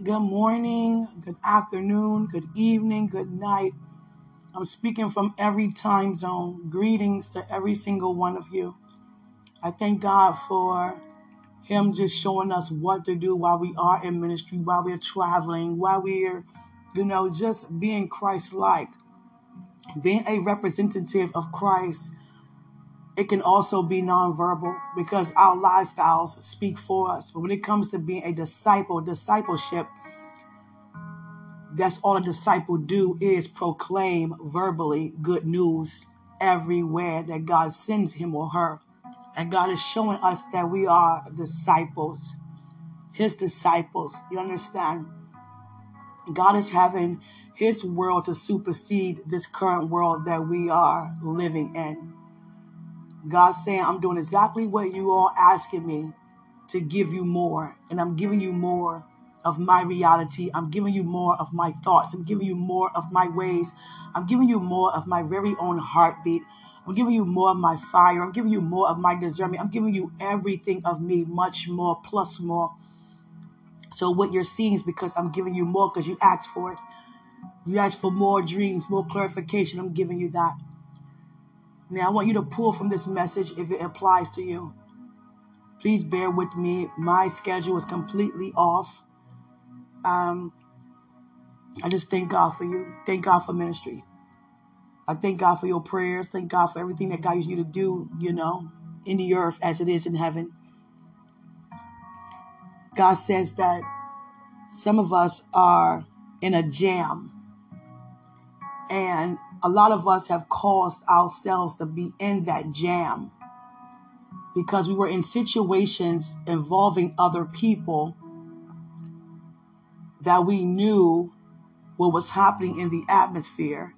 Good morning, good afternoon, good evening, good night. I'm speaking from every time zone. Greetings to every single one of you. I thank God for Him just showing us what to do while we are in ministry, while we're traveling, while we're, you know, just being Christ like, being a representative of Christ. It can also be nonverbal because our lifestyles speak for us. But when it comes to being a disciple, discipleship, That's all a disciple do is proclaim verbally good news everywhere that God sends him or her. And God is showing us that we are disciples, his disciples. You understand? God is having his world to supersede this current world that we are living in. God's saying, I'm doing exactly what you all asking me to give you more. And I'm giving you more of my reality. I'm giving you more of my thoughts. I'm giving you more of my ways. I'm giving you more of my very own heartbeat. I'm giving you more of my fire. I'm giving you more of my discernment. I'm giving you everything of me, much more, plus more. So what you're seeing is because I'm giving you more because you asked for it. You asked for more dreams, more clarification. I'm giving you that. Now I want you to pull from this message if it applies to you. Please bear with me. My schedule is completely off. Um, I just thank God for you. Thank God for ministry. I thank God for your prayers. Thank God for everything that God used you to do, you know, in the earth as it is in heaven. God says that some of us are in a jam, and a lot of us have caused ourselves to be in that jam because we were in situations involving other people that we knew what was happening in the atmosphere.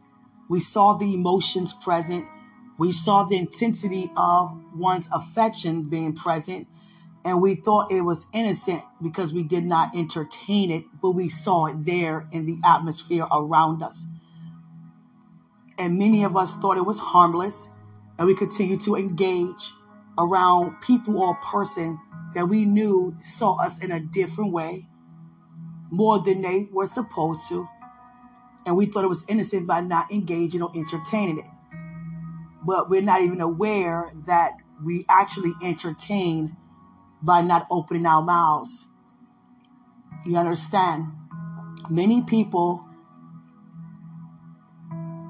We saw the emotions present. We saw the intensity of one's affection being present. And we thought it was innocent because we did not entertain it, but we saw it there in the atmosphere around us. And many of us thought it was harmless. And we continued to engage around people or person that we knew saw us in a different way, more than they were supposed to and we thought it was innocent by not engaging or entertaining it. But we're not even aware that we actually entertain by not opening our mouths. You understand? Many people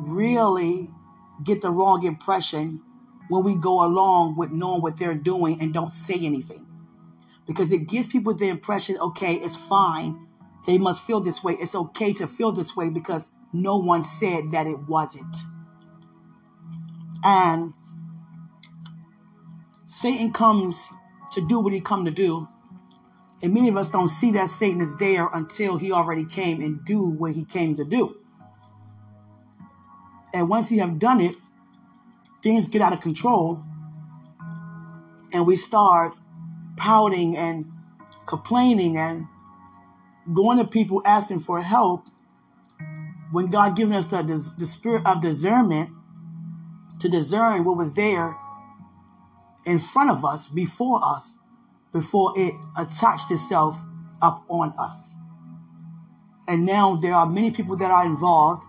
really get the wrong impression when we go along with knowing what they're doing and don't say anything. Because it gives people the impression, okay, it's fine. They must feel this way. It's okay to feel this way because no one said that it wasn't. And Satan comes to do what he come to do. And many of us don't see that Satan is there until he already came and do what he came to do. And once he have done it, things get out of control and we start pouting and complaining and going to people asking for help when God given us the, the, the spirit of discernment to discern what was there in front of us, before us, before it attached itself up on us. And now there are many people that are involved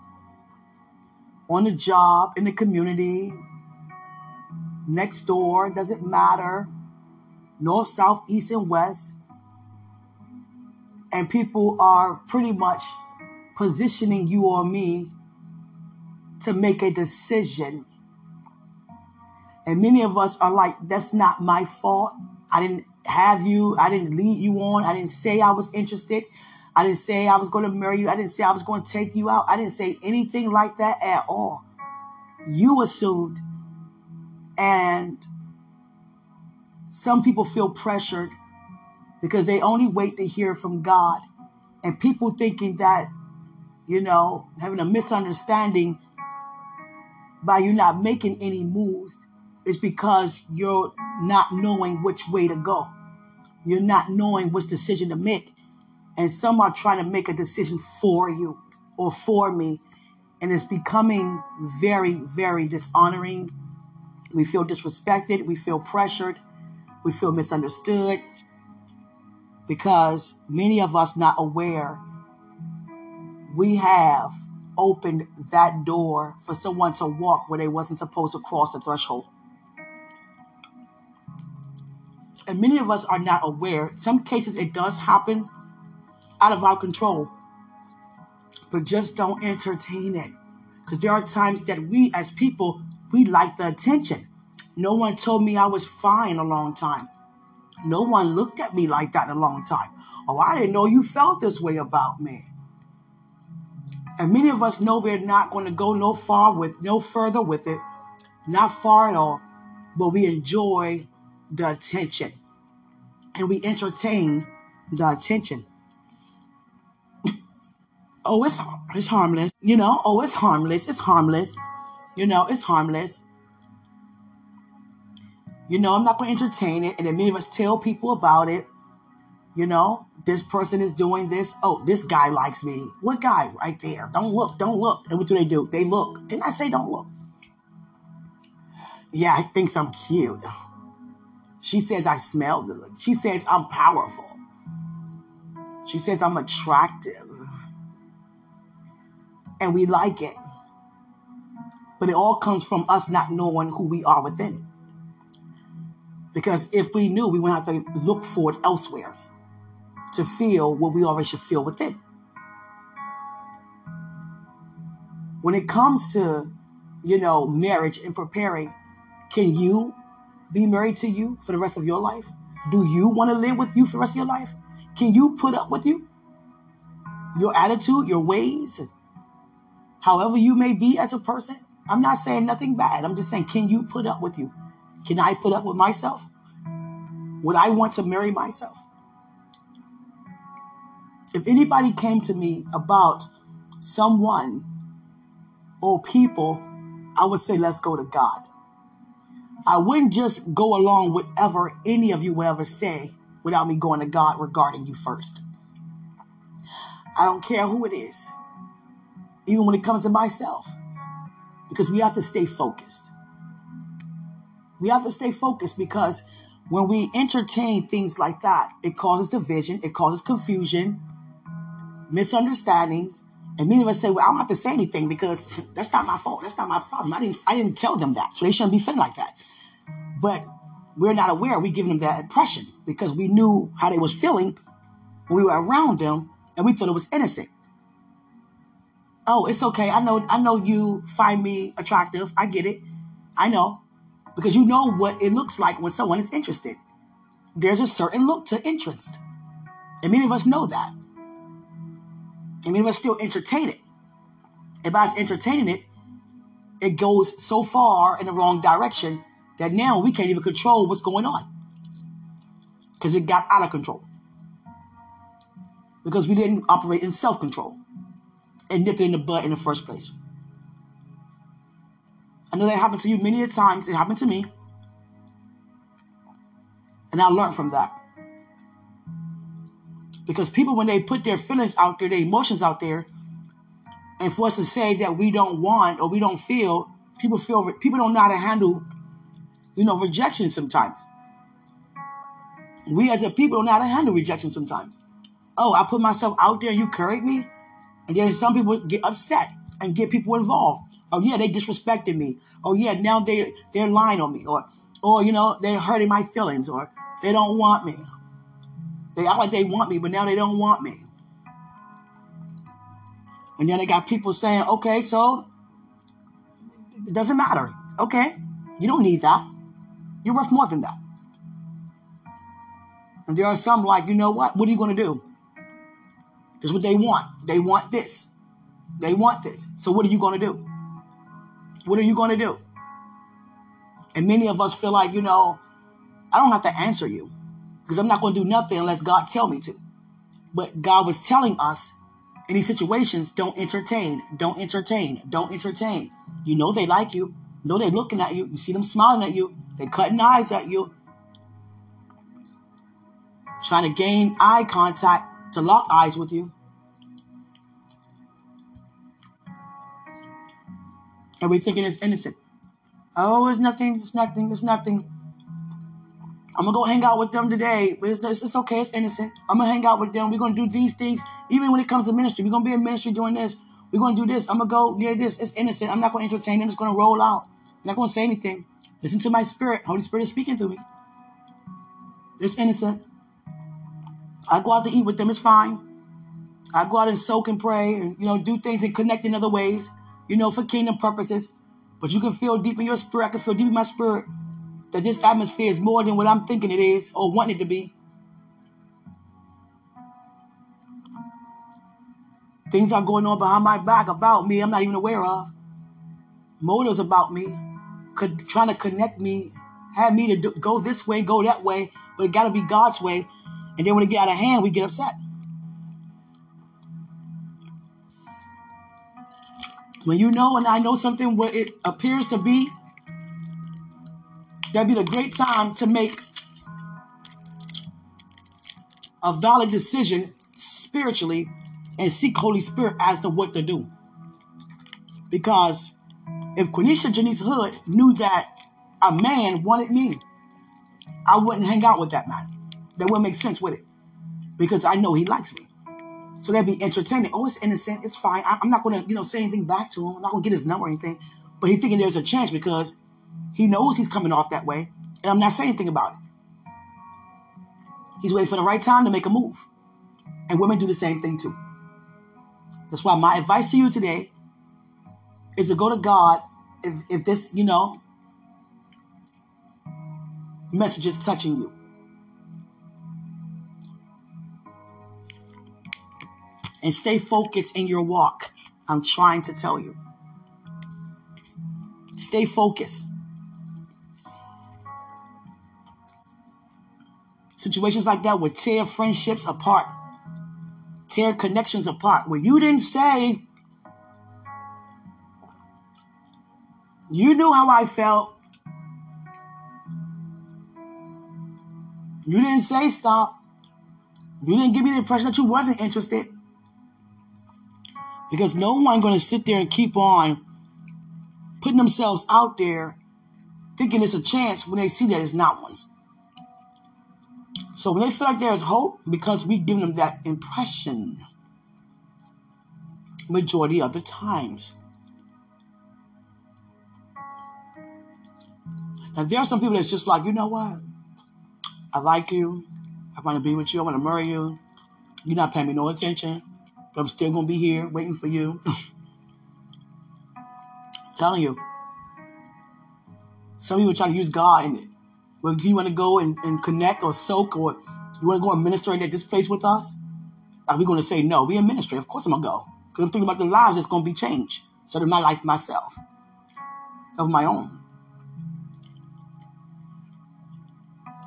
on the job, in the community, next door, doesn't matter, north, south, east, and west. And people are pretty much positioning you or me to make a decision. And many of us are like, that's not my fault. I didn't have you. I didn't lead you on. I didn't say I was interested. I didn't say I was going to marry you. I didn't say I was going to take you out. I didn't say anything like that at all. You assumed. And some people feel pressured because they only wait to hear from God. And people thinking that, you know, having a misunderstanding by you not making any moves is because you're not knowing which way to go. You're not knowing which decision to make. And some are trying to make a decision for you or for me. And it's becoming very, very dishonoring. We feel disrespected. We feel pressured. We feel misunderstood because many of us not aware we have opened that door for someone to walk where they wasn't supposed to cross the threshold. And many of us are not aware. Some cases it does happen out of our control. But just don't entertain it. Because there are times that we as people, we like the attention. No one told me I was fine a long time. No one looked at me like that a long time. Oh, I didn't know you felt this way about me. And many of us know we're not going to go no far with no further with it, not far at all, but we enjoy the attention and we entertain the attention. Oh, it's it's harmless, you know. Oh, it's harmless. It's harmless, you know. It's harmless. You know, I'm not going to entertain it, and then many of us tell people about it. You know, this person is doing this. Oh, this guy likes me. What guy? Right there. Don't look. Don't look. And what do they do? They look. Didn't I say don't look? Yeah, I thinks I'm cute. She says I smell good. She says I'm powerful. She says I'm attractive. And we like it. But it all comes from us not knowing who we are within. Because if we knew, we wouldn't have to look for it elsewhere to feel what we already should feel within. When it comes to, you know, marriage and preparing, can you be married to you for the rest of your life? Do you want to live with you for the rest of your life? Can you put up with you? Your attitude, your ways, however you may be as a person? I'm not saying nothing bad. I'm just saying, can you put up with you? Can I put up with myself? Would I want to marry myself? If anybody came to me about someone or people, I would say, let's go to God. I wouldn't just go along with whatever any of you will ever say without me going to God regarding you first. I don't care who it is, even when it comes to myself, because we have to stay focused. We have to stay focused because when we entertain things like that, it causes division, it causes confusion, misunderstandings. And many of us say, well, I don't have to say anything because that's not my fault. That's not my problem. I didn't, I didn't tell them that. So they shouldn't be feeling like that. But we're not aware. We give them that impression because we knew how they was feeling when we were around them and we thought it was innocent. Oh, it's okay. I know, I know you find me attractive. I get it. I know because you know what it looks like when someone is interested. There's a certain look to interest. And many of us know that. And many of us still entertain it. And by us entertaining it, it goes so far in the wrong direction that now we can't even control what's going on. Because it got out of control. Because we didn't operate in self control and nip it in the butt in the first place. I know that happened to you many a times. It happened to me. And I learned from that. Because people, when they put their feelings out there, their emotions out there, and for us to say that we don't want or we don't feel, people feel people don't know how to handle, you know, rejection sometimes. We as a people don't know how to handle rejection sometimes. Oh, I put myself out there, and you curried me, and then some people get upset and get people involved. Oh yeah, they disrespected me. Oh yeah, now they they're lying on me, or or you know they're hurting my feelings, or they don't want me. They act like they want me, but now they don't want me. And then they got people saying, okay, so it doesn't matter. Okay, you don't need that. You're worth more than that. And there are some like, you know what? What are you going to do? Is what they want. They want this. They want this. So what are you going to do? What are you going to do? And many of us feel like, you know, I don't have to answer you because I'm not going to do nothing unless God tell me to. But God was telling us in these situations, don't entertain, don't entertain, don't entertain. You know they like you. You know they're looking at you. You see them smiling at you. They're cutting eyes at you. Trying to gain eye contact to lock eyes with you. And we're thinking it's innocent. Oh, it's nothing, it's nothing, it's nothing. I'm gonna go hang out with them today, but it's, it's, it's okay. It's innocent. I'm gonna hang out with them. We're gonna do these things, even when it comes to ministry. We're gonna be in ministry doing this. We're gonna do this. I'm gonna go near this. It's innocent. I'm not gonna entertain them. It's gonna roll out. I'm not gonna say anything. Listen to my spirit. Holy Spirit is speaking to me. It's innocent. I go out to eat with them. It's fine. I go out and soak and pray and you know do things and connect in other ways, you know, for kingdom purposes. But you can feel deep in your spirit. I can feel deep in my spirit that this atmosphere is more than what I'm thinking it is or want it to be. Things are going on behind my back about me I'm not even aware of. Motives about me, could, trying to connect me, have me to do, go this way, go that way, but it got to be God's way. And then when it get out of hand, we get upset. When you know and I know something what it appears to be, that'd be the great time to make a valid decision spiritually and seek Holy Spirit as to what to do. Because if Quenisha Janice Hood knew that a man wanted me, I wouldn't hang out with that man. That wouldn't make sense with it. Because I know he likes me. So that'd be entertaining. Oh, it's innocent. It's fine. I, am not going to, you know, say anything back to him. I'm not going to get his number or anything. But he's thinking there's a chance because he knows he's coming off that way. And I'm not saying anything about it. He's waiting for the right time to make a move. And women do the same thing too. That's why my advice to you today is to go to God if, if this, you know, message is touching you. And stay focused in your walk. I'm trying to tell you. Stay focused. Situations like that would tear friendships apart, tear connections apart. Where you didn't say, you knew how I felt. You didn't say stop. You didn't give me the impression that you wasn't interested. Because no one going to sit there and keep on putting themselves out there thinking it's a chance when they see that it's not one. So when they feel like there's hope, because we give them that impression majority of the times. Now there are some people that's just like, you know what? I like you. I want to be with you. I want to marry you. You're not paying me no attention. I'm still gonna be here waiting for you. telling you. Some people try to use God in it. Well, you want to go and, and connect or soak or you want to go and minister at this place with us? Are we going to say no? We in ministry. Of course I'm going to go. Because I'm thinking about the lives that's going to be changed. So that my life myself, of my own.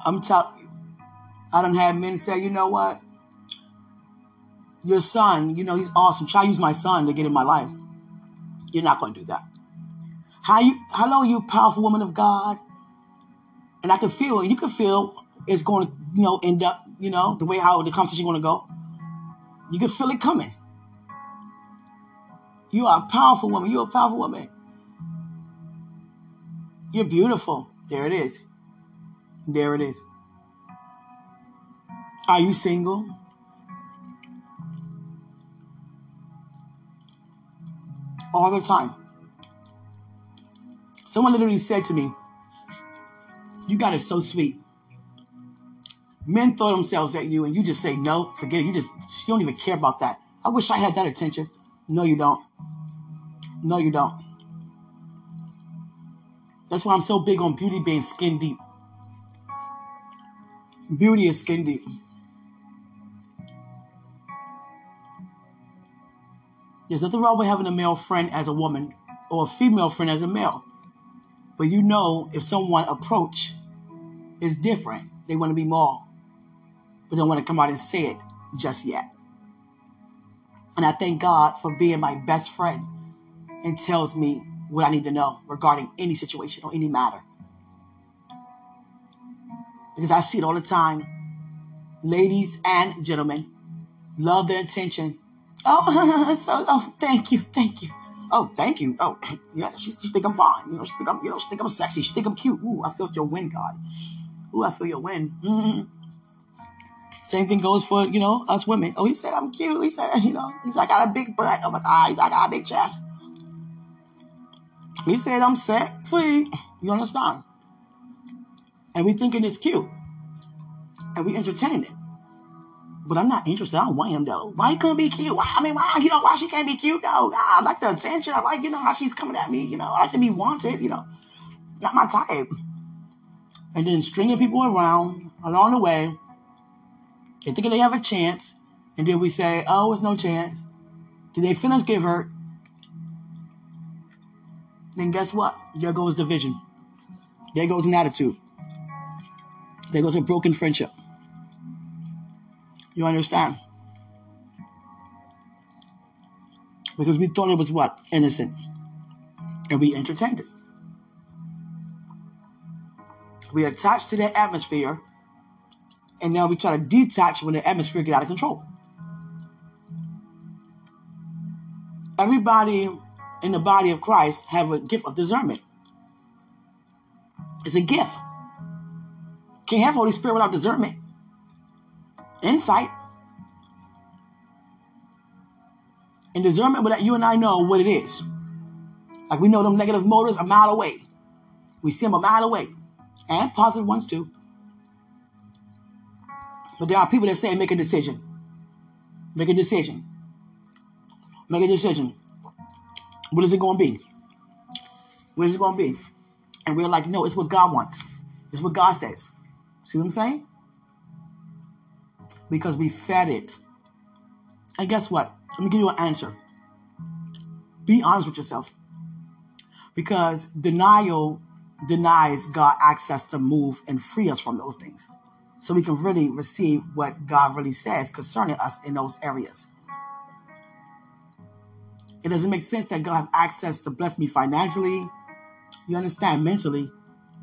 I'm telling you, I don't have men say, you know what? Your son, you know, he's awesome. Try to use my son to get in my life. You're not going to do that. How you, hello, you powerful woman of God. And I can feel, and you can feel it's going to, you know, end up, you know, the way how the conversation going to go. You can feel it coming. You are a powerful woman. You're a powerful woman. You're beautiful. There it is. There it is. Are you single? All the time. Someone literally said to me, You got it so sweet. Men throw themselves at you and you just say, No, forget it. You just you don't even care about that. I wish I had that attention. No, you don't. No, you don't. That's why I'm so big on beauty being skin deep. Beauty is skin deep. There's nothing wrong with having a male friend as a woman or a female friend as a male. But you know if someone approach is different, they want to be more, but don't want to come out and say it just yet. And I thank God for being my best friend and tells me what I need to know regarding any situation or any matter. Because I see it all the time. Ladies and gentlemen love their attention Oh, so oh, thank you, thank you. Oh, thank you. Oh, yeah, she, she think I'm fine. You know, she think I'm, you know, she think I'm sexy. She think I'm cute. Ooh, I felt your wind, God. Ooh, I feel your wind. Mhm. Same thing goes for, you know, us women. Oh, he said I'm cute. He said, you know, he's like, I got a big butt. Oh my God, he's like, I got a big chest. He said I'm sexy. You understand? And we thinking it's cute. And we entertaining it. But I'm not interested. I don't want him though. Why he couldn't be cute? Why, I mean, why you know why she can't be cute though? Ah, I like the attention. I like you know how she's coming at me. You know, I like to be wanted. You know, not my type. And then stringing people around along the way, and thinking they have a chance, and then we say, "Oh, it's no chance." Then their feelings get hurt. Then guess what? There goes division. There goes an attitude. There goes a broken friendship. You understand? Because we thought it was what? Innocent. And we entertained it. We attached to that atmosphere, and now we try to detach when the atmosphere get out of control. Everybody in the body of Christ have a gift of discernment. It's a gift. Can't have Holy Spirit without discernment. Insight. And discernment will let you and I know what it is. Like we know them negative motors a mile away. We see them a mile away. And positive ones too. But there are people that say make a decision. Make a decision. Make a decision. What is it to be? What is it to be? And we're like, no, it's what God wants. It's what God says. See what I'm saying? Because we fed it. And guess what? Let me give you an answer. Be honest with yourself. Because denial denies God access to move and free us from those things. So we can really receive what God really says concerning us in those areas. It doesn't make sense that God have access to bless me financially, you understand, mentally,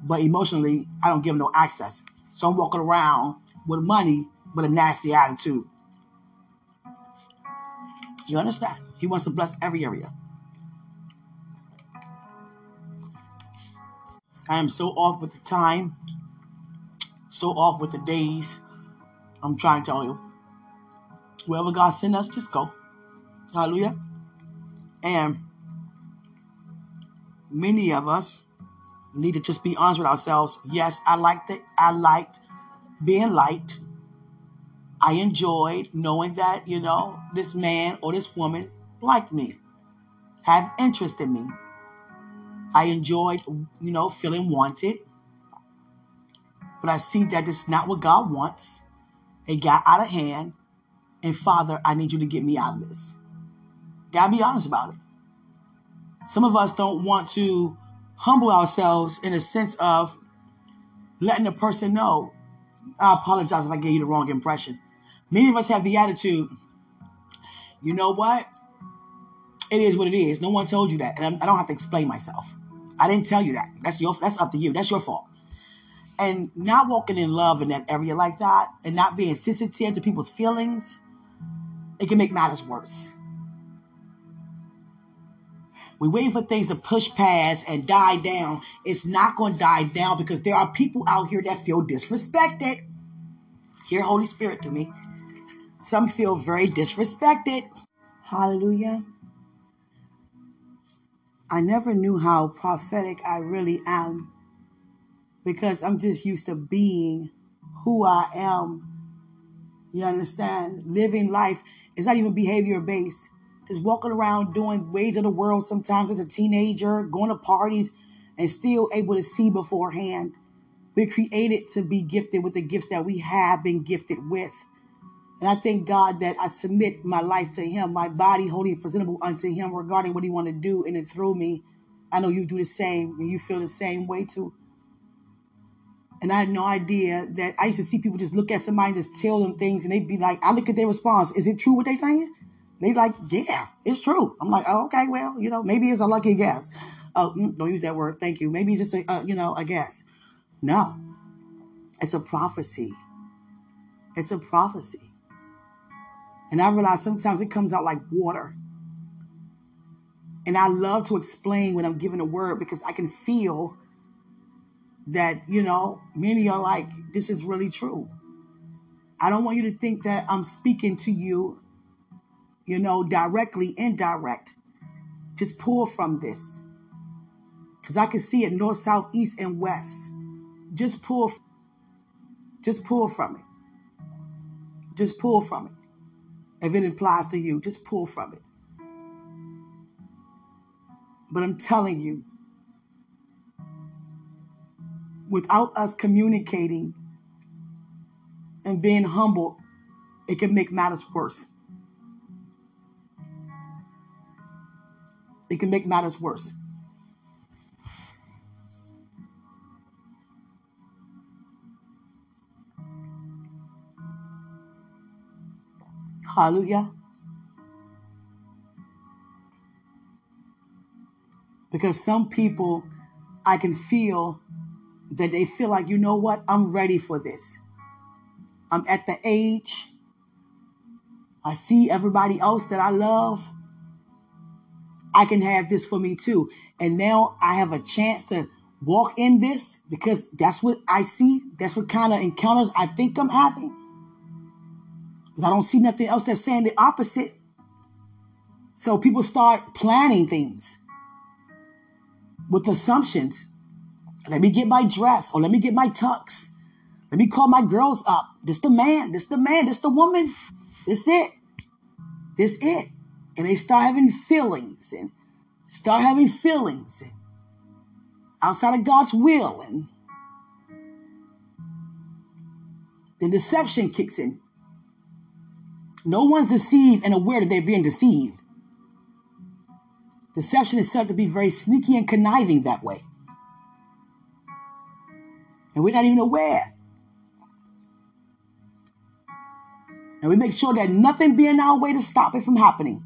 but emotionally, I don't give him no access. So I'm walking around with money with a nasty attitude. You understand? He wants to bless every area. I am so off with the time, so off with the days. I'm trying to tell you. Wherever God send us, just go. Hallelujah. And many of us need to just be honest with ourselves. Yes, I liked it. I liked being liked. I enjoyed knowing that, you know, this man or this woman liked me, have interest in me. I enjoyed, you know, feeling wanted. But I see that it's not what God wants. It got out of hand. And Father, I need you to get me out of this. Gotta be honest about it. Some of us don't want to humble ourselves in a sense of letting the person know. I apologize if I gave you the wrong impression. Many of us have the attitude, you know what? It is what it is. No one told you that, and I'm- don't have to explain myself. I didn't tell you that. That's your. That's up to you. That's your fault. And not walking in love in that area like that, and not being sensitive to people's feelings, it can make matters worse. We wait for things to push past and die down. It's not going to die down because there are people out here that feel disrespected. Hear Holy Spirit to me. Some feel very disrespected. Hallelujah. I never knew how prophetic I really am because I'm just used to being who I am. You understand? Living life is not even behavior based. Just walking around doing ways of the world sometimes as a teenager, going to parties and still able to see beforehand. We're created to be gifted with the gifts that we have been gifted with. And I thank God that I submit my life to Him, my body holy and presentable unto Him regarding what He want to do in and through me. I know you do the same and you feel the same way too. And I had no idea that I used to see people just look at somebody and just tell them things and they'd be like, I look at their response. Is it true what they're saying? They like, yeah, it's true. I'm like, oh, okay, well, you know, maybe it's a lucky guess. Oh, mm, don't use that word. Thank you. Maybe it's just a, uh, you know, a guess. No, it's a prophecy. It's a prophecy. And I realize sometimes it comes out like water. And I love to explain when I'm giving a word because I can feel that, you know, many are like, this is really true. I don't want you to think that I'm speaking to you, you know, directly, indirect. Just pull from this. Because I can see it north, south, east, and west. Just pull, just pull from it. Just pull from it. If it applies to you, just pull from it. But I'm telling you, without us communicating and being humble, it can make matters worse. It can make matters worse. Hallelujah. Because some people, I can feel that they feel like, you know what, I'm ready for this. I'm at the age, I see everybody else that I love. I can have this for me too. And now I have a chance to walk in this because that's what I see. That's what kind of encounters I think I'm having. I don't see nothing else that's saying the opposite. So people start planning things with assumptions. Let me get my dress or let me get my tux. Let me call my girls up. This the man, this the man, this the woman. This it. This it. And they start having feelings and start having feelings outside of God's will and the deception kicks in. No one's deceived and aware that they're being deceived. Deception is said to be very sneaky and conniving that way. And we're not even aware. And we make sure that nothing be in our way to stop it from happening.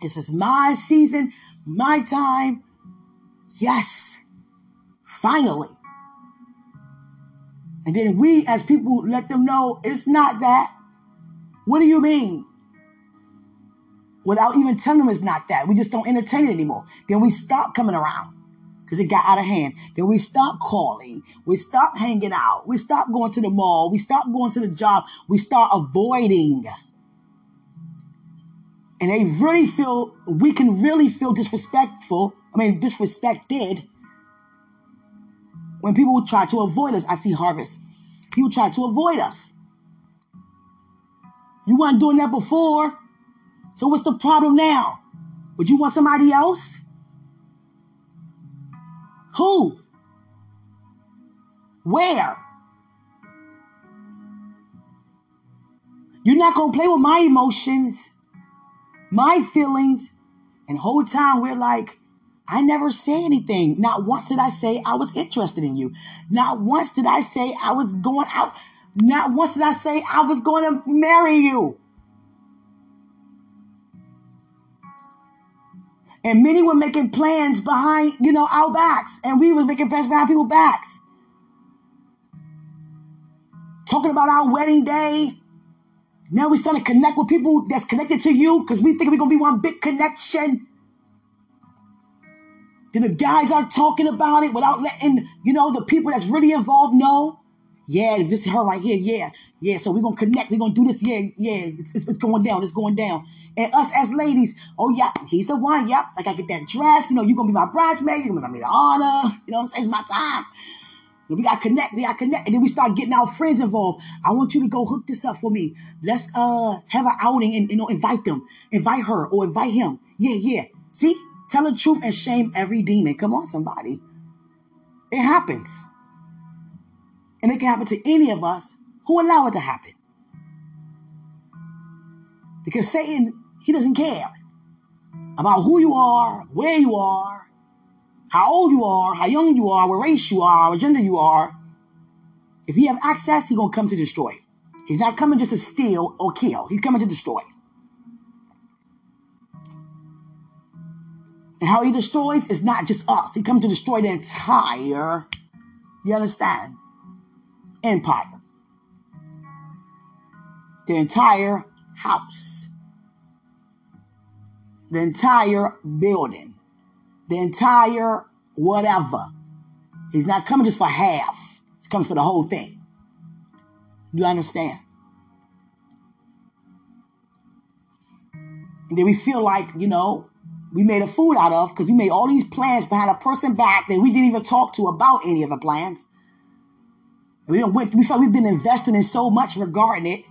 This is my season, my time. Yes, finally. And then we, as people, let them know it's not that. What do you mean? Without even telling them it's not that. We just don't entertain it anymore. Then we stop coming around because it got out of hand. Then we stop calling. We stop hanging out. We stop going to the mall. We stop going to the job. We start avoiding. And they really feel, we can really feel disrespectful. I mean, disrespected when people try to avoid us. I see harvest. People try to avoid us. You weren't doing that before. So what's the problem now? Would you want somebody else? Who? Where? You're not going to play with my emotions, my feelings. And whole time we're like, I never say anything. Not once did I say I was interested in you. Not once did I say I was going out. Not once did I say I was going to marry you. And many were making plans behind, you know, our backs. And we were making plans behind people's backs. Talking about our wedding day. Now we starting to connect with people that's connected to you because we think we're going to be one big connection. Then the guys aren't talking about it without letting, you know, the people that's really involved know. Yeah, this is her right here. Yeah, yeah. So we're gonna connect. We're gonna do this. Yeah, yeah. It's, it's, going down. It's going down. And us as ladies, oh yeah, he's the one. Yep. Like I get that dress. You know, you're gonna be my bridesmaid. You're gonna be my maid of honor. You know what I'm saying? It's my time. We gotta connect. We gotta connect. And then we start getting our friends involved. I want you to go hook this up for me. Let's uh have an outing and you know invite them, invite her or invite him. Yeah, yeah. See, tell the truth and shame every demon. Come on, somebody. It happens. And it can happen to any of us who allow it to happen. Because Satan, he doesn't care about who you are, where you are, how old you are, how young you are, what race you are, what gender you are. If he have access, he's going to come to destroy. He's not coming just to steal or kill. He's coming to destroy. And how he destroys is not just us. He comes to destroy the entire, you understand, empire. The entire house. The entire building. The entire whatever. He's not coming just for half. He's coming for the whole thing. You understand? And then we feel like, you know, we made a fool out of because we made all these plans behind a person back that we didn't even talk to about any of the plans. We went, we felt we've been investing in so much regarding it.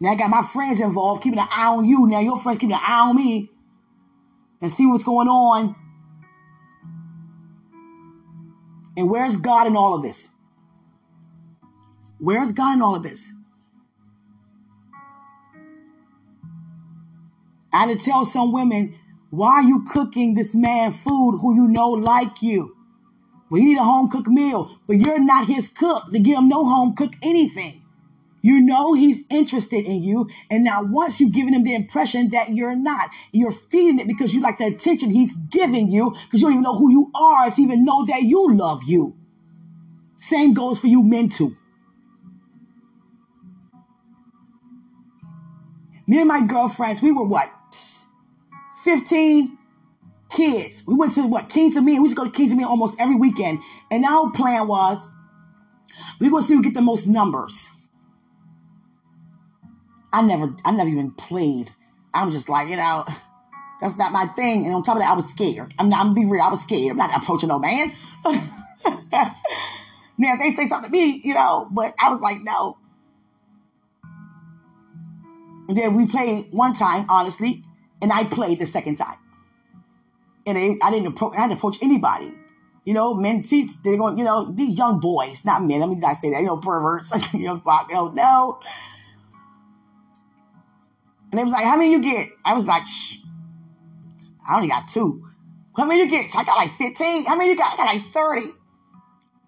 Now I got my friends involved, keeping an eye on you. Now your friends keeping an eye on me and see what's going on. And where's God in all of this? Where's God in all of this? I had to tell some women, why are you cooking this man food who you know like you? Well, you need a home cooked meal, but you're not his cook to give him no home cooked anything. You know he's interested in you. And now once you've given him the impression that you're not, you're feeding it because you like the attention he's giving you because you don't even know who you are to even know that you love you. Same goes for you men too. Me and my girlfriends, we were what? 15 kids. We went to what? Kings of Me. We used to go to Kings of Me almost every weekend. And our plan was we gonna see who get the most numbers. I never, I never even played. I was just like, you know, that's not my thing. And on top of that, I was scared. I'm not, I'm gonna be real, I was scared. I'm not approaching no man. now, if they say something to me, you know, but I was like, no. And then we played one time, honestly, and I played the second time. And I didn't approach, I didn't approach anybody. You know, men, see, they're going, you know, these young boys, not men. I mean, I say that, you know, perverts, you know, you know, no. And they was like, how many you get? I was like, Shh, I only got two. How many you get? I got like 15. How many you got? I got like 30.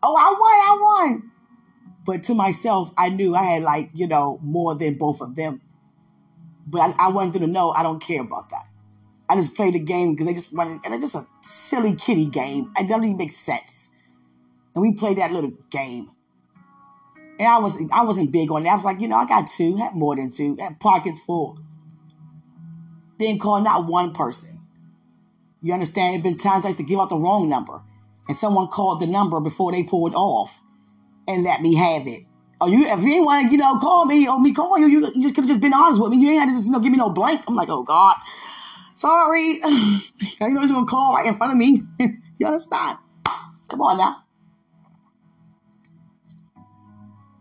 Oh, I won, I won. But to myself, I knew I had like, you know, more than both of them. But I, I wanted them to know I don't care about that. I just played the game because they just wanted, and it's just a silly kitty game. It doesn't even make sense. And we played that little game. And I was I wasn't big on it. I was like, you know, I got two, had more than two, had pockets full. Didn't call not one person. You understand? It been times I used to give out the wrong number, and someone called the number before they pulled off, and let me have it. Oh, you if you ain't want to, you know, call me or me call you, you, you just could have just been honest with me. You ain't had to just you know give me no blank. I'm like, oh God, sorry. I know he's gonna call right in front of me. you understand? Come on now.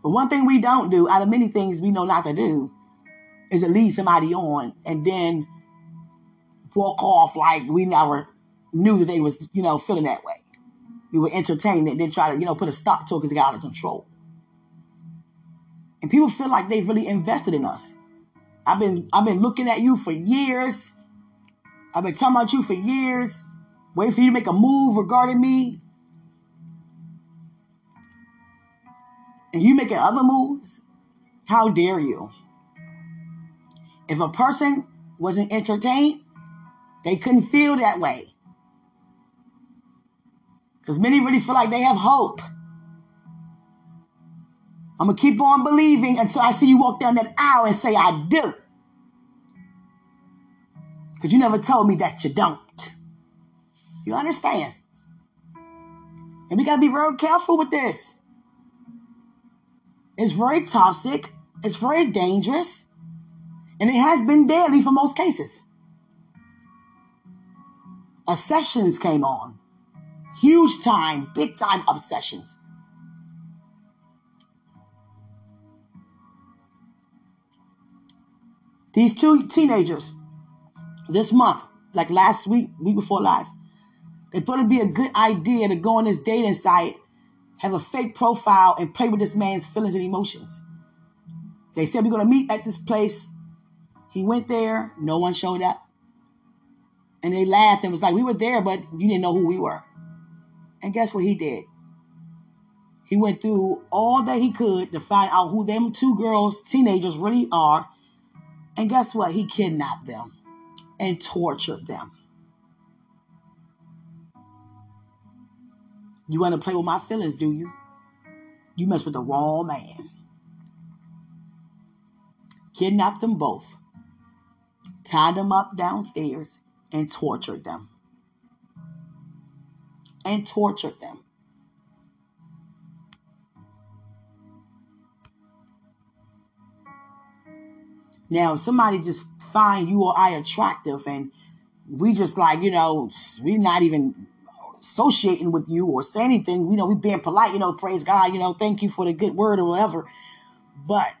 But one thing we don't do, out of many things we know not to do, is to lead somebody on and then walk off like we never knew that they was, you know, feeling that way. We were entertained and then try to, you know, put a stop to it because it got out of control. And people feel like they've really invested in us. I've been I've been looking at you for years. I've been talking about you for years, waiting for you to make a move regarding me. And you making other moves? How dare you? If a person wasn't entertained, they couldn't feel that way. Because many really feel like they have hope. I'm going to keep on believing until I see you walk down that aisle and say, I do. Because you never told me that you don't. You understand? And we got to be real careful with this. It's very toxic. It's very dangerous. And it has been deadly for most cases. Obsessions came on. Huge time, big time obsessions. These two teenagers this month, like last week, week before last, they thought it'd be a good idea to go on this dating site, have a fake profile, and play with this man's feelings and emotions. They said we're gonna meet at this place. He went there, no one showed up. And they laughed and was like, We were there, but you didn't know who we were. And guess what he did? He went through all that he could to find out who them two girls, teenagers, really are. And guess what? He kidnapped them and tortured them. You want to play with my feelings, do you? You mess with the wrong man. Kidnapped them both, tied them up downstairs, and tortured them. and tortured them. Now, if somebody just find you or I attractive and we just like, you know, we're not even associating with you or say anything, you know, we being polite, you know, praise God, you know, thank you for the good word or whatever. But,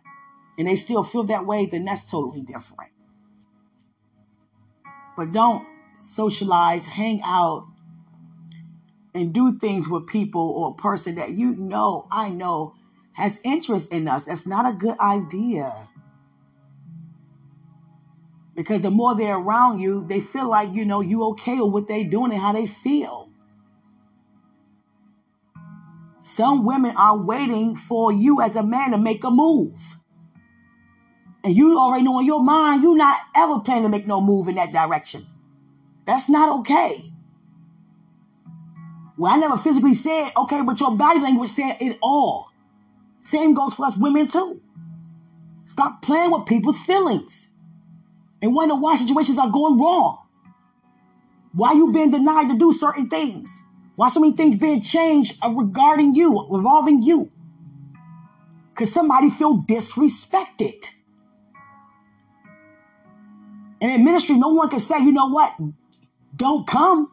and they still feel that way, then that's totally different. But don't socialize, hang out, and do things with people or a person that you know, I know, has interest in us. That's not a good idea. Because the more they're around you, they feel like, you know, you okay with what they're doing and how they feel. Some women are waiting for you as a man to make a move. And you already know in your mind, you're not ever planning to make no move in that direction. That's not okay. Well, I never physically said, okay, but your body language said it all. Same goes for us women too. Stop playing with people's feelings and wonder why situations are going wrong. Why you being denied to do certain things? Why so many things being changed regarding you, revolving you? Because somebody feel disrespected. And in ministry, no one can say, you know what? Don't come.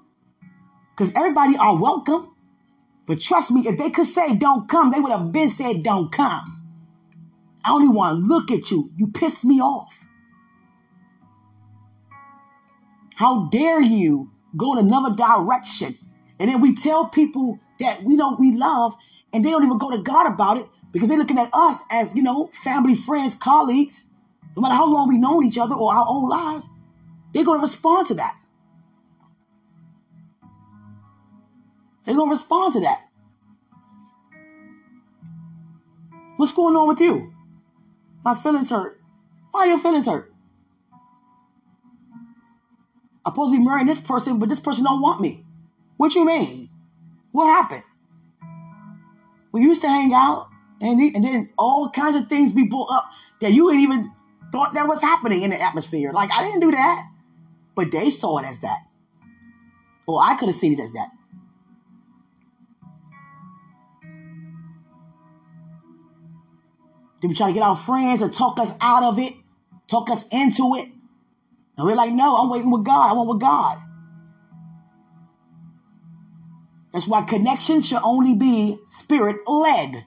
Because everybody are welcome. But trust me, if they could say don't come, they would have been said don't come. I only want to look at you. You piss me off. How dare you go in another direction? And then we tell people that we know we love, and they don't even go to God about it because they're looking at us as, you know, family, friends, colleagues. No matter how long we've known each other or our own lives, they're going to respond to that. They're going to respond to that. What's going on with you? My feelings hurt. Why are your feelings hurt? I'm supposed to be marrying this person, but this person don't want me. What you mean? What happened? We used to hang out, and, and then all kinds of things be brought up that you ain't even thought that was happening in the atmosphere. Like I didn't do that, but they saw it as that, or I could have seen it as that. Then we try to get our friends to talk us out of it, talk us into it. And we're like, no, I'm waiting with God. I want with God. That's why connections should only be spirit led.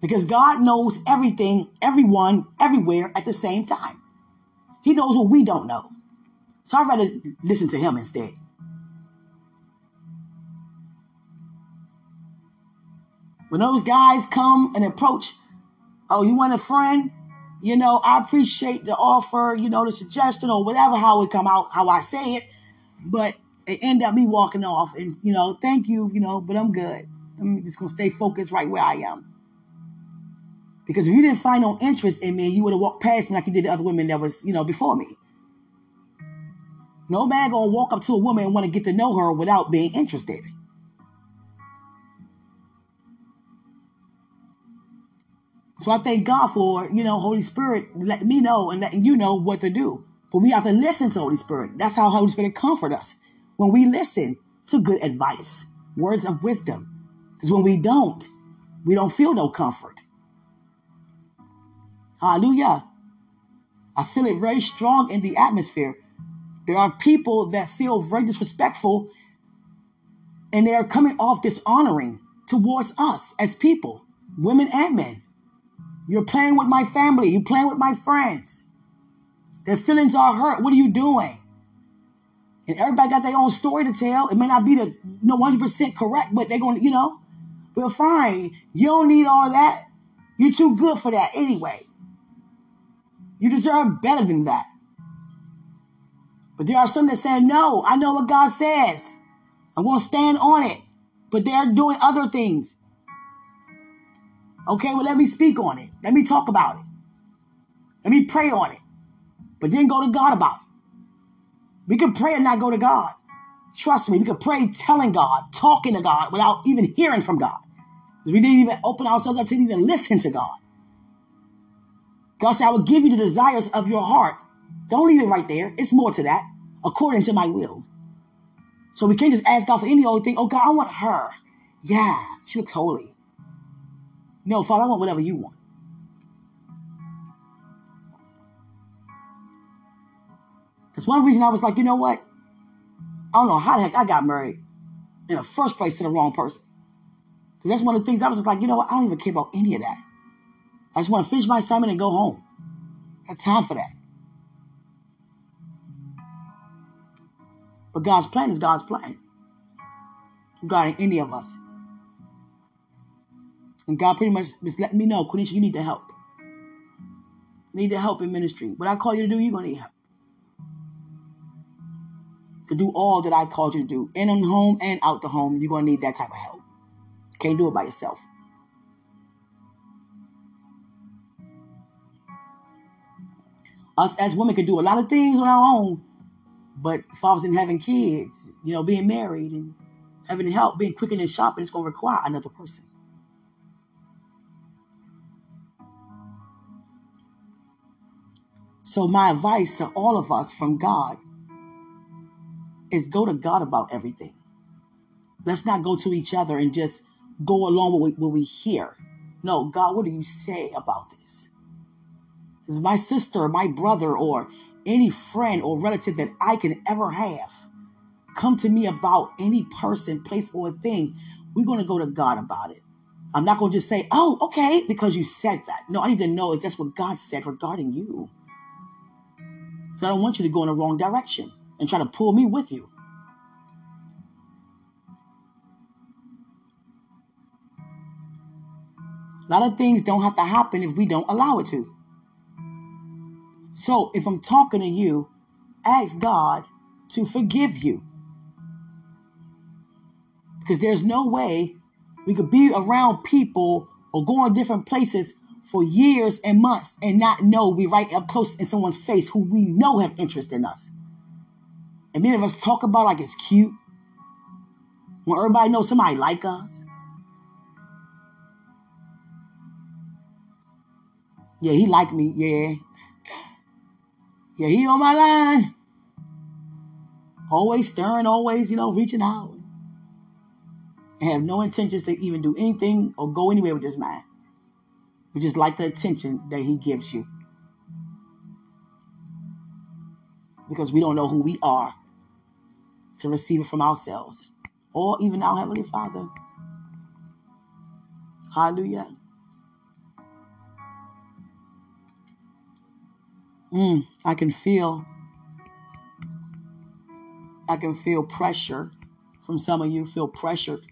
Because God knows everything, everyone, everywhere at the same time. He knows what we don't know. So I'd rather listen to him instead. When those guys come and approach, oh, you want a friend? You know, I appreciate the offer, you know, the suggestion or whatever, how it come out, how I say it. But it end up me walking off and, you know, thank you, you know, but I'm good. I'm just going to stay focused right where I am. Because if you didn't find no interest in me, you would have walked past me like you did the other women that was, you know, before me. No man gonna walk up to a woman and want to get to know her without being interested. So I thank God for, you know, Holy Spirit letting me know and letting you know what to do. But we have to listen to Holy Spirit. That's how Holy Spirit comfort us. When we listen to good advice, words of wisdom. Because when we don't, we don't feel no comfort. Hallelujah. I feel it very strong in the atmosphere. There are people that feel very disrespectful and they are coming off dishonoring towards us as people, women and men. You're playing with my family. You're playing with my friends. Their feelings are hurt. What are you doing? And everybody got their own story to tell. It may not be the you know 100% correct, but they're going to, you know, we're fine. You don't need all that. You're too good for that anyway. You deserve better than that. But there are some that say, no, I know what God says. I'm going to stand on it. But they're doing other things. Okay, well, let me speak on it. Let me talk about it. Let me pray on it. But then go to God about it. We can pray and not go to God. Trust me, we can pray telling God, talking to God without even hearing from God. Because we didn't even open ourselves up to even listen to God. God said, I will give you the desires of your heart. Don't leave it right there. It's more to that. according to my will. So we can't just ask God for any old thing. Oh God, I want her. Yeah, she looks holy. No, Father, I want whatever you want. That's one reason I was like, you know what? I don't know how the heck I got married in the first place to the wrong person. Because that's one of the things I was just like, you know what? I don't even care about any of that. I just want to finish my assignment and go home. I have time for that. But God's plan is God's plan regarding any of us. And God pretty much was letting me know, Quenisha, you need the help. Need the help in ministry. What I call you to do, you're going to need help. To do all that I called you to do, in the home and out the home, you're going to need that type of help. Can't do it by yourself. Us as women can do a lot of things on our own, but fathers and having kids, you know, being married and having help, being quicker and sharper, it's going to require another person. So, my advice to all of us from God is go to God about everything. Let's not go to each other and just go along with what we hear. No, God, what do you say about this? Is my sister, my brother, or any friend or relative that I can ever have come to me about any person, place, or thing, we're going to go to God about it. I'm not going to just say, oh, okay, because you said that. No, I need to know if that's what God said regarding you. So I don't want you to go in the wrong direction and try to pull me with you. A lot of things don't have to happen if we don't allow it to. So if I'm talking to you, ask God to forgive you. Because there's no way we could be around people or go in different places for years and months and not know we right up close in someone's face who we know have interest in us. And many of us talk about like it's cute. When everybody knows somebody like us. Yeah, he like me. Yeah. Yeah, he on my line. Always stirring, always, you know, reaching out. And have no intentions to even do anything or go anywhere with this man. We just like the attention that he gives you. Because we don't know who we are to receive it from ourselves or even our Heavenly Father. Hallelujah. Mm, I can feel I can feel pressure from some of you feel pressured.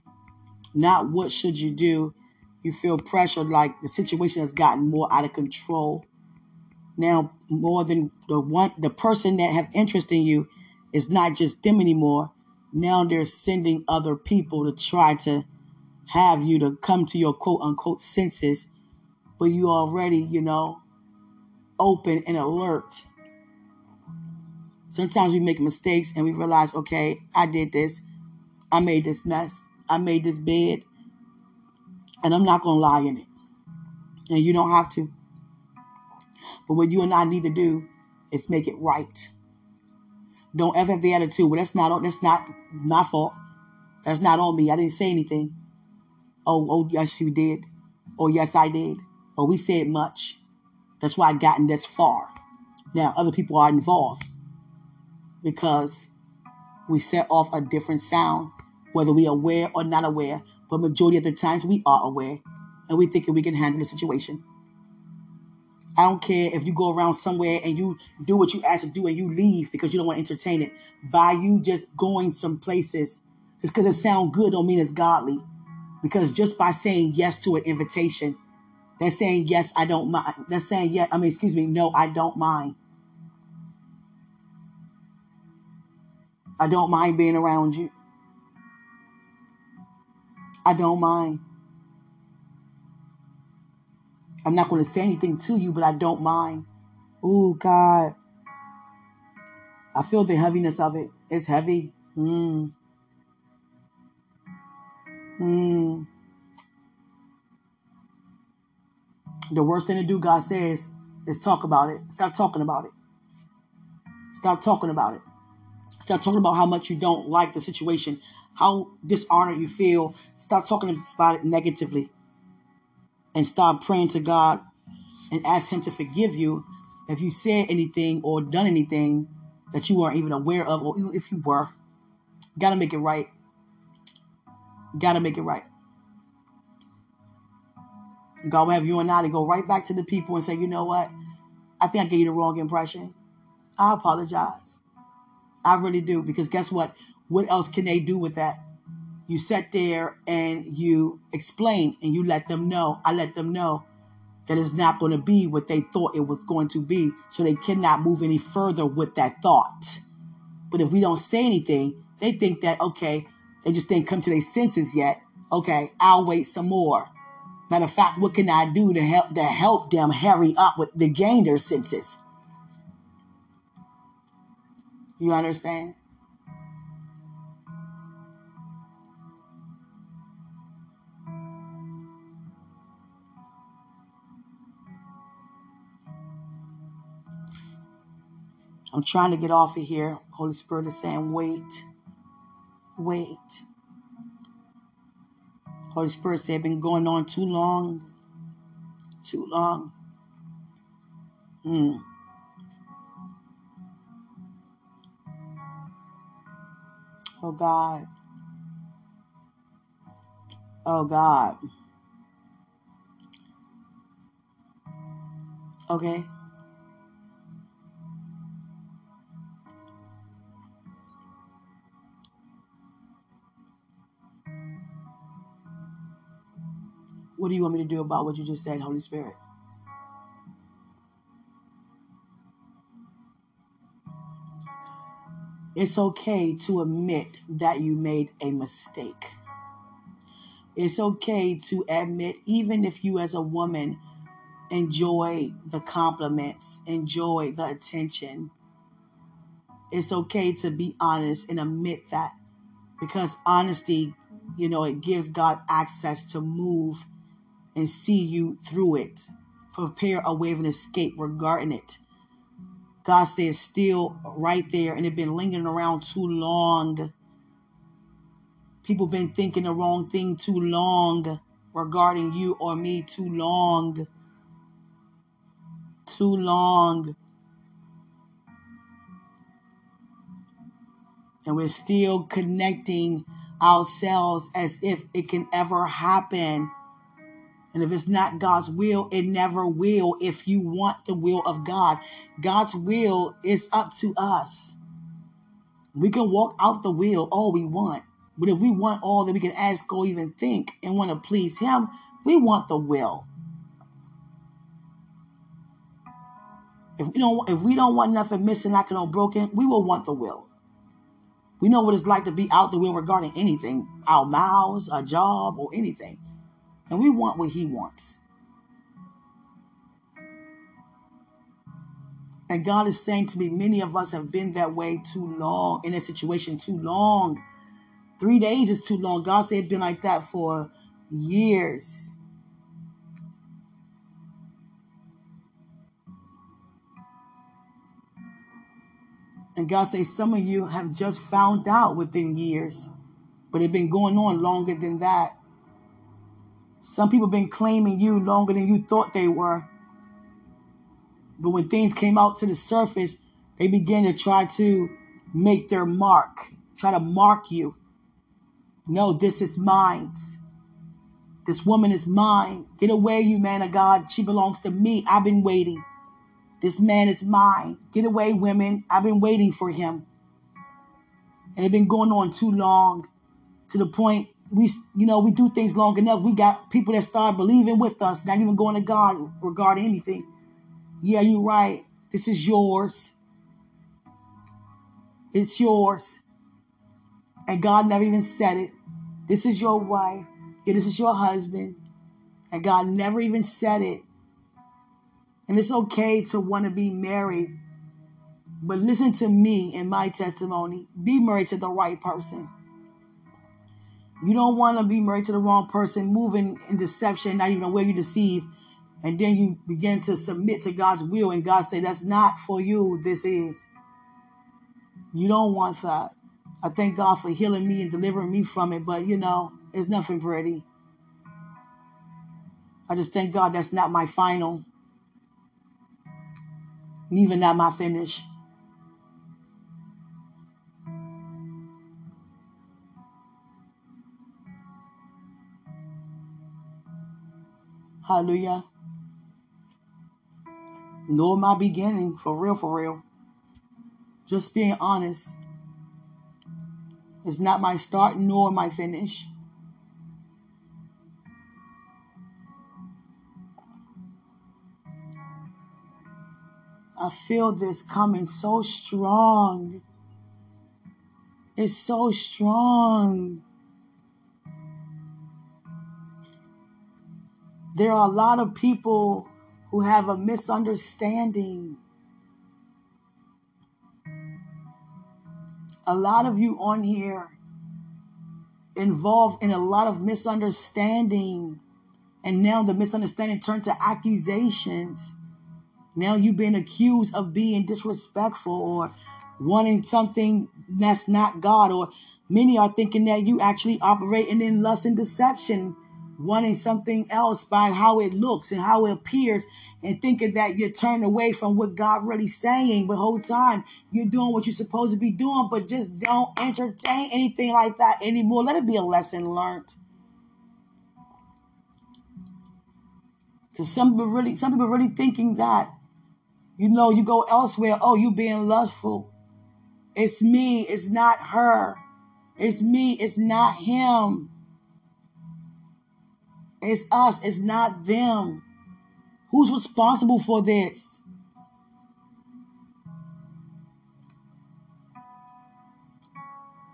Not what should you do. You feel pressured like the situation has gotten more out of control. Now more than the one the person that have interest in you is not just them anymore. Now they're sending other people to try to have you to come to your quote unquote senses, but you already, you know, open and alert. Sometimes we make mistakes and we realize, okay, I did this. I made this mess. I made this bed. And I'm not going to lie in it. And you don't have to. But what you and I need to do is make it right. Don't ever have the attitude, well, that's not that's not my fault. That's not on me. I didn't say anything. Oh, oh, yes, you did. Oh, yes, I did. Oh, we said much. That's why I gotten this far. Now other people are involved because we set off a different sound, whether we are aware or not aware. But majority of the times we are aware and we think that we can handle the situation. I don't care if you go around somewhere and you do what you asked to do and you leave because you don't want to entertain it. By you just going some places, just because it sounds good don't mean it's godly. Because just by saying yes to an invitation, they're saying, yes, I don't mind. They're saying, yeah, I mean, excuse me, no, I don't mind. I don't mind being around you. I don't mind. I'm not going to say anything to you, but I don't mind. Oh, God. I feel the heaviness of it. It's heavy. Hmm. Hmm. The worst thing to do, God says, is talk about it. Stop talking about it. Stop talking about it. Stop talking about how much you don't like the situation, how dishonored you feel. Stop talking about it negatively. And stop praying to God and ask Him to forgive you if you said anything or done anything that you weren't even aware of, or even if you were. You Gotta make it right. Gotta make it right. God will have you and I to go right back to the people and say, you know what? I think I gave you the wrong impression. I apologize. I really do. Because guess what? What else can they do with that? You sat there and you explain and you let them know. I let them know that it's not going to be what they thought it was going to be. So they cannot move any further with that thought. But if we don't say anything, they think that, okay, they just didn't come to their senses yet. Okay, I'll wait some more. Matter of fact, what can I do to help to help them hurry up with the gain their senses? You understand? I'm trying to get off of here. Holy Spirit is saying, wait, wait. Holy Spirit said, been going on too long, too long. Hmm. Oh God. Oh God. Okay. What do you want me to do about what you just said, Holy Spirit? It's okay to admit that you made a mistake. It's okay to admit, even if you as a woman enjoy the compliments, enjoy the attention, it's okay to be honest and admit that because honesty, you know, it gives God access to move and see you through it. Prepare a way of an escape regarding it. God says still right there and it been lingering around too long. People been thinking the wrong thing too long regarding you or me too long. Too long. And we're still connecting ourselves as if it can ever happen. And if it's not God's will, it never will if you want the will of God. God's will is up to us. We can walk out the will all we want. But if we want all that we can ask or even think and want to please Him, we want the will. If we don't, if we don't want nothing missing, lacking, or broken, we will want the will. We know what it's like to be out the will regarding anything, our mouths, a job, or anything. And we want what he wants. And God is saying to me, many of us have been that way too long, in a situation too long. Three days is too long. God said it's been like that for years. And God says some of you have just found out within years, but it's been going on longer than that. Some people been claiming you longer than you thought they were. But when things came out to the surface, they began to try to make their mark, try to mark you. No, this is mine. This woman is mine. Get away, you man of God. She belongs to me. I've been waiting. This man is mine. Get away, women. I've been waiting for him. And it's been going on too long to the point we you know we do things long enough. We got people that start believing with us not even going to god regarding anything. Yeah you're right. This is yours. It's yours. And god never even said it. This is your wife. Yeah this is your husband. And god never even said it. And it's okay to want to be married. But listen to me and my testimony. Be married to the right person you don't want to be married to the wrong person, moving in deception, not even aware you deceive. And then you begin to submit to God's will, and God say, That's not for you, this is. You don't want that. I thank God for healing me and delivering me from it, but you know, it's nothing pretty. I just thank God that's not my final, even not my finish. Hallelujah. Nor my beginning, for real, for real. Just being honest. It's not my start nor my finish. I feel this coming so strong. It's so strong. There are a lot of people who have a misunderstanding. A lot of you on here involved in a lot of misunderstanding. And now the misunderstanding turned to accusations. Now you've been accused of being disrespectful or wanting something that's not God, or many are thinking that you actually operating in lust and deception, wanting something else by how it looks and how it appears, and thinking that you're turned away from what God really saying. But whole time you're doing what you're supposed to be doing, but just don't entertain anything like that anymore. Let it be a lesson learned. Because some people really, some people really thinking that, you know, you go elsewhere. Oh, you being lustful. It's me. It's not her. It's me. It's not him. It's us. It's not them. Who's responsible for this?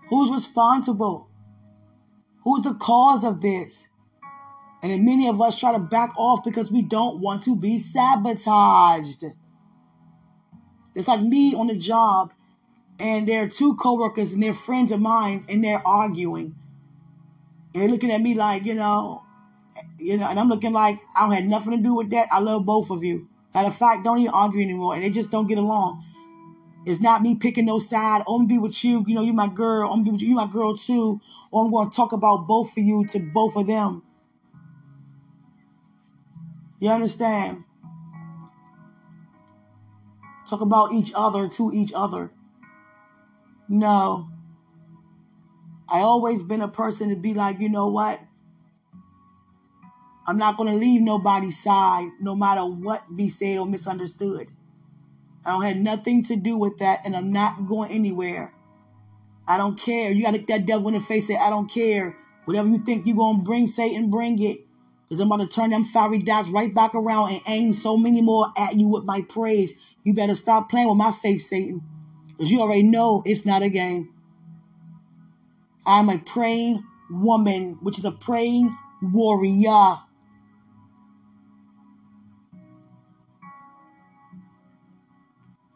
Who's responsible? Who's the cause of this? And then many of us try to back off because we don't want to be sabotaged. It's like me on the job and there are two coworkers and they're friends of mine and they're arguing. And they're looking at me like, you know, you know, and I'm looking like I don't have nothing to do with that. I love both of you. Matter of fact, don't even argue anymore. And they just don't get along. It's not me picking no side. I'm gonna be with you. You know, you my girl. I'm gonna be with you. You my girl too. Or I'm gonna talk about both of you to both of them. You understand? Talk about each other to each other. No. I always been a person to be like, you know what? I'm not going to leave nobody's side, no matter what be said or misunderstood. I don't have nothing to do with that, and I'm not going anywhere. I don't care. You got to look that devil in the face. Say, I don't care. Whatever you think you're going to bring, Satan, bring it. Because I'm about to turn them fiery dots right back around and aim so many more at you with my praise. You better stop playing with my faith, Satan. Because you already know it's not a game. I'm a praying woman, which is a praying warrior.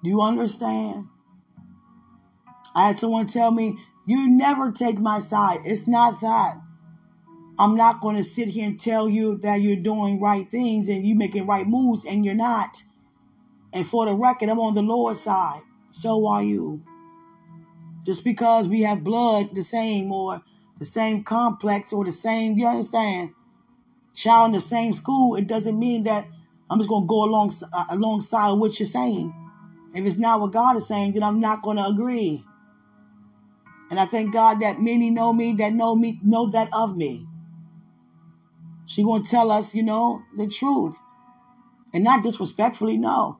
Do you understand? I had someone tell me, You never take my side. It's not that. I'm not going to sit here and tell you that you're doing right things and you're making right moves and you're not. And for the record, I'm on the Lord's side. So are you. Just because we have blood the same or the same complex or the same, you understand, child in the same school, it doesn't mean that I'm just going to go along, uh, alongside what you're saying. If it's not what God is saying, then I'm not going to agree. And I thank God that many know me that know me know that of me. She gonna tell us, you know, the truth. And not disrespectfully, no.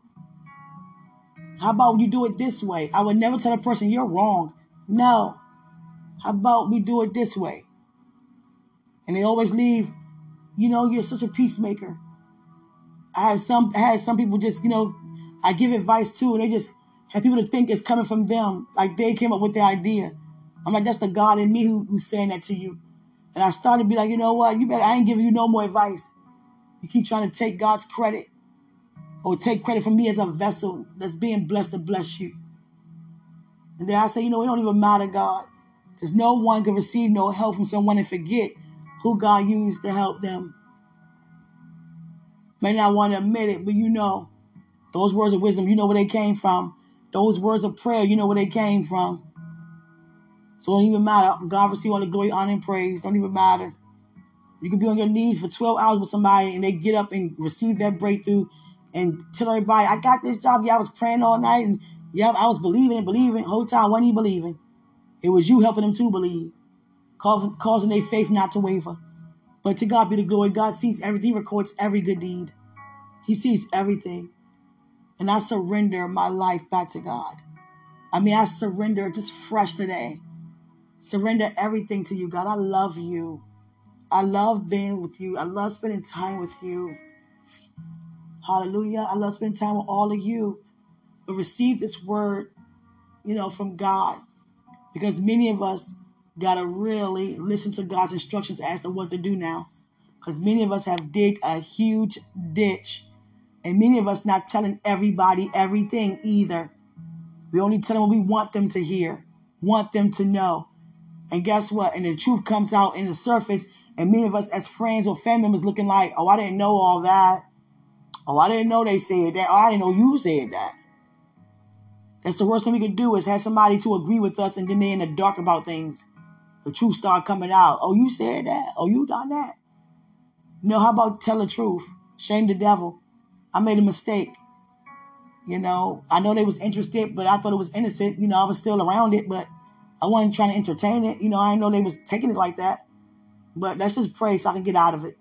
How about you do it this way? I would never tell a person you're wrong. No. How about we do it this way? And they always leave, you know, you're such a peacemaker. I have some I had some people just, you know, I give advice too, and they just have people to think it's coming from them, like they came up with the idea. I'm like, that's the God in me who, who's saying that to you. And I started to be like, you know what? You better, I ain't giving you no more advice. You keep trying to take God's credit or take credit from me as a vessel that's being blessed to bless you. And then I say, you know, it don't even matter, God, because no one can receive no help from someone and forget who God used to help them. May not want to admit it, but you know, those words of wisdom, you know where they came from. Those words of prayer, you know where they came from. So it don't even matter. God receive all the glory, honor, and praise. Don't even matter. You can be on your knees for 12 hours with somebody and they get up and receive that breakthrough and tell everybody, I got this job. Yeah, I was praying all night and yeah, I was believing and believing. Whole time wasn't he believing. It was you helping them to believe, causing their faith not to waver. But to God be the glory. God sees everything, He records every good deed. He sees everything. And I surrender my life back to God. I mean, I surrender just fresh today. Surrender everything to you, God. I love you. I love being with you. I love spending time with you. Hallelujah. I love spending time with all of you. Receive this word, you know, from God. Because many of us got to really listen to God's instructions as to what to do now. Because many of us have dig a huge ditch. And many of us not telling everybody everything either. We only tell them what we want them to hear, want them to know. And guess what? And the truth comes out in the surface and many of us as friends or family members looking like, oh, I didn't know all that. Oh, I didn't know they said that. Oh, I didn't know you said that. That's the worst thing we could do is have somebody to agree with us and then they're in the dark about things. The truth start coming out. Oh, you said that. Oh, you done that. No, how about tell the truth? Shame the devil. I made a mistake. You know, I know they was interested, but I thought it was innocent. You know, I was still around it, but I wasn't trying to entertain it. You know, I didn't know they was taking it like that. But let's just pray so I can get out of it.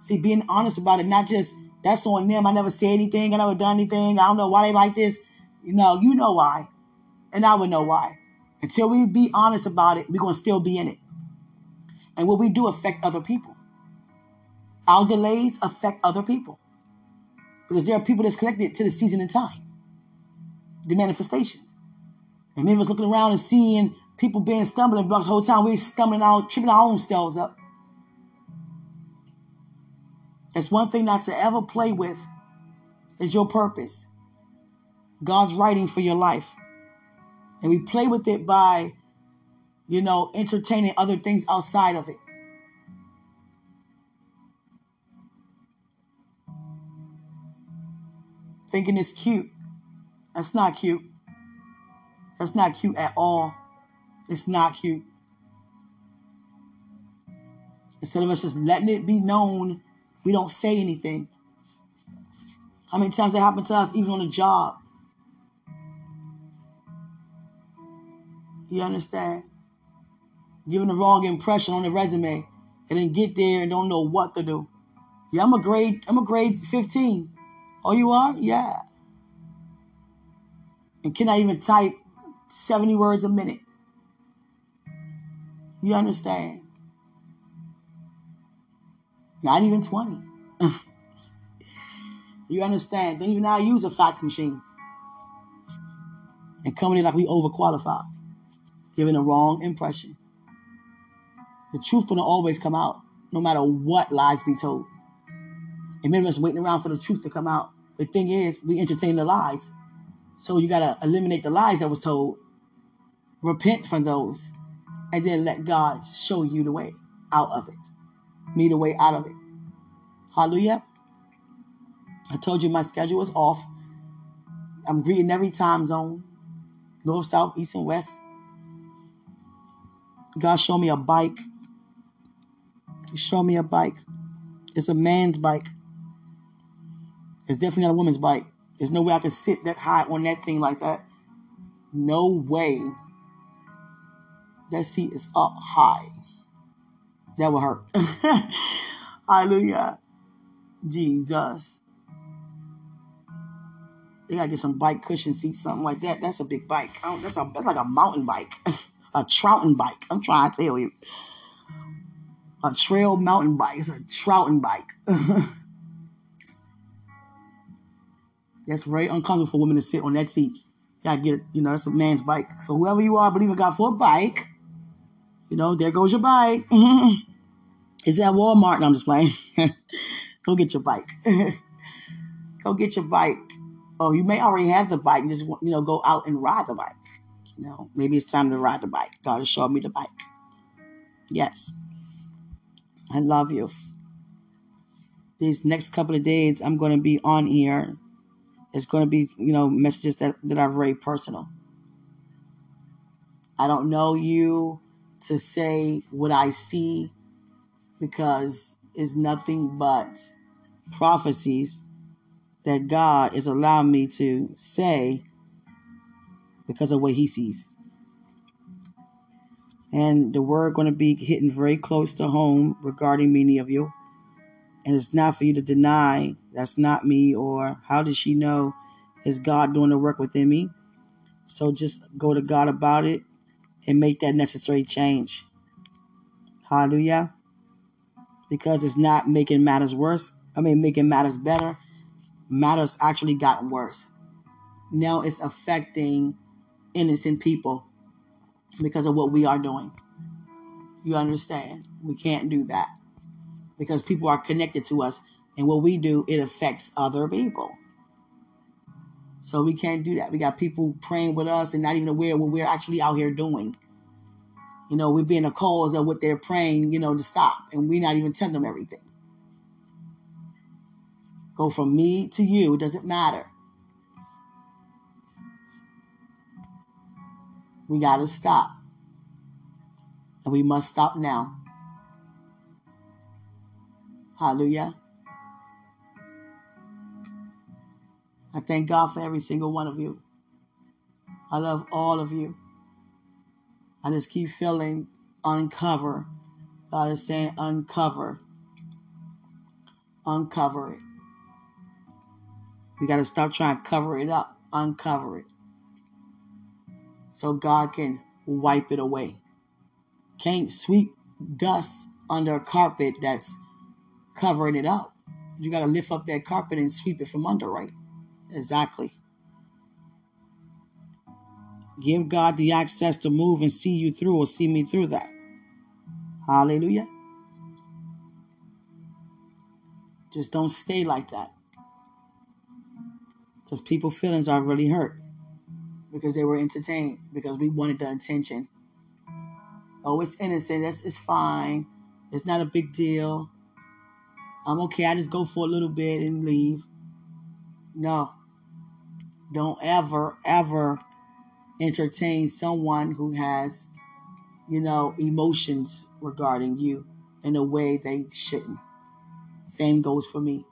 See, being honest about it, not just that's on them. I never said anything. I never done anything. I don't know why they like this. You know, you know why. And I would know why. Until we be honest about it, we're going to still be in it. And what we do affect other people. Our delays affect other people. Because there are people that's connected to the season and time, the manifestations. And many of us looking around and seeing people being stumbling blocks the whole time. We're stumbling out, tripping our own selves up. That's one thing not to ever play with is your purpose. God's writing for your life. And we play with it by, you know, entertaining other things outside of it. Thinking it's cute. That's not cute. That's not cute at all. It's not cute. Instead of us just letting it be known we don't say anything. How many times that happened to us, even on a job? You understand? Giving the wrong impression on the resume and then get there and don't know what to do. Yeah, I'm a grade, I'm a grade 15. Oh, you are? Yeah. And can I even type 70 words a minute. You understand? Not even 20. you understand? Don't even to use a fax machine. And coming in like we overqualified, giving a wrong impression. The truth gonna always come out, no matter what lies be told. And many of us waiting around for the truth to come out. The thing is, we entertain the lies. So you gotta eliminate the lies that was told, repent from those, and then let God show you the way out of it me the way out of it. Hallelujah. I told you my schedule was off. I'm greeting every time zone north, south, east, and west. God showed me a bike. He showed me a bike. It's a man's bike. It's definitely not a woman's bike. There's no way I could sit that high on that thing like that. No way. That seat is up high. That will hurt. Hallelujah. Jesus. They gotta get some bike cushion seats, something like that. That's a big bike. that's a that's like a mountain bike, a trouting bike. I'm trying to tell you, a trail mountain bike. It's a trouting bike. that's very uncomfortable for women to sit on that seat. You gotta get, you know, that's a man's bike. So whoever you are, believe in God for a bike. You know, there goes your bike. It's at Walmart. No, I'm just playing. Go get your bike. go get your bike. Oh, you may already have the bike. Just you know, go out and ride the bike. You know, maybe it's time to ride the bike. God has shown me the bike. Yes, I love you. These next couple of days, I'm going to be on here It's going to be, you know, messages that, that are very personal. I don't know you to say what I see because it's nothing but prophecies that God is allowing me to say because of what he sees. And the word going to be hitting very close to home regarding many of you. And it's not for you to deny that's not me or how does she know is God doing the work within me? So just go to God about it and make that necessary change. Hallelujah. Because it's not making matters worse. I mean, making matters better. Matters actually gotten worse. Now it's affecting innocent people because of what we are doing. You understand? We can't do that because people are connected to us. And what we do, it affects other people. So we can't do that. We got people praying with us and not even aware what we're actually out here doing. You know, we're being a cause of what they're praying, you know, to stop. And we're not even telling them everything. Go from me to you, it doesn't matter. We got to stop. And we must stop now. Hallelujah. I thank God for every single one of you. I love all of you. I just keep feeling uncover. God is saying uncover. Uncover it. We got to stop trying to cover it up. Uncover it. So God can wipe it away. Can't sweep dust under a carpet that's covering it up. You got to lift up that carpet and sweep it from under, right? Exactly. Give God the access to move and see you through or see me through that. Hallelujah. Just don't stay like that. Because people's feelings are really hurt. Because they were entertained. Because we wanted the attention. Oh, it's innocent. That's it's fine. It's not a big deal. I'm okay. I just go for a little bit and leave. No. Don't ever, ever entertain someone who has, you know, emotions regarding you in a way they shouldn't. Same goes for me.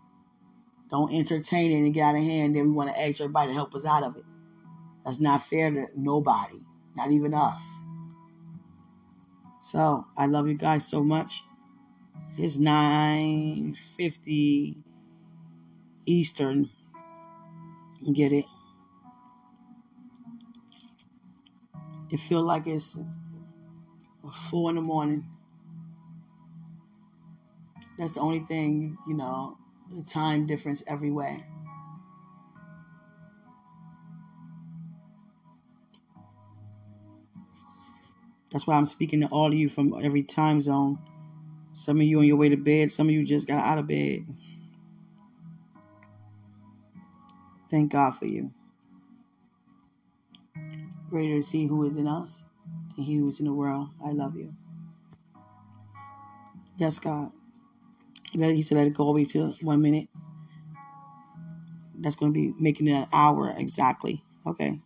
Don't entertain it and get out of hand. Then we want to ask everybody to help us out of it. That's not fair to nobody, not even us. So I love you guys so much. It's 950 Eastern. Get it? It feel like it's four in the morning. That's the only thing, you know, the time difference every way. That's why I'm speaking to all of you from every time zone. Some of you on your way to bed, some of you just got out of bed. Thank God for you. Greater is He who is in us than He who is in the world. I love you. Yes, God. He said, let it go away to one minute. That's going to be making it an hour exactly. Okay.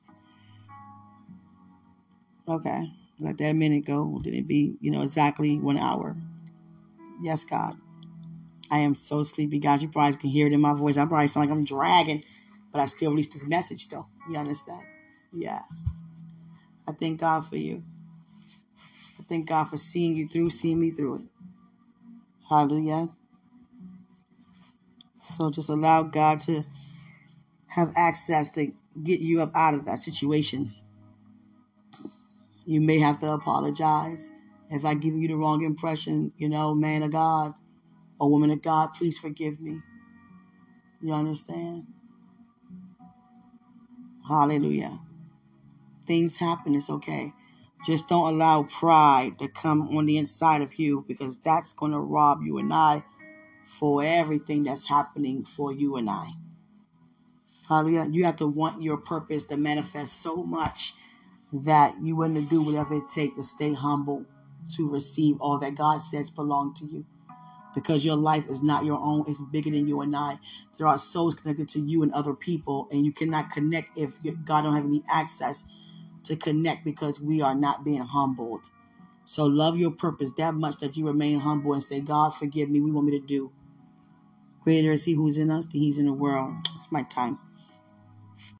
Okay. Let that minute go. Did it be, you know, exactly one hour? Yes, God. I am so sleepy, guys. You probably can hear it in my voice. I probably sound like I'm dragging, but I still release this message, though. You understand? Yeah. I thank God for you. I thank God for seeing you through, seeing me through it. Hallelujah. So just allow God to have access to get you up out of that situation. You may have to apologize. If I give you the wrong impression, you know, man of God or woman of God, please forgive me. You understand? Hallelujah. Things happen, it's okay. Just don't allow pride to come on the inside of you because that's going to rob you and I for everything that's happening for you and I. Hallelujah. You have to want your purpose to manifest so much that you want to do whatever it takes to stay humble to receive all that God says belong to you. because your life is not your own. It's bigger than you and I. There are souls connected to you and other people, and you cannot connect if God don't have any access to connect because we are not being humbled. So love your purpose that much that you remain humble and say, God, forgive me. We want me to do. Greater is he who's in us than he's in the world. It's my time.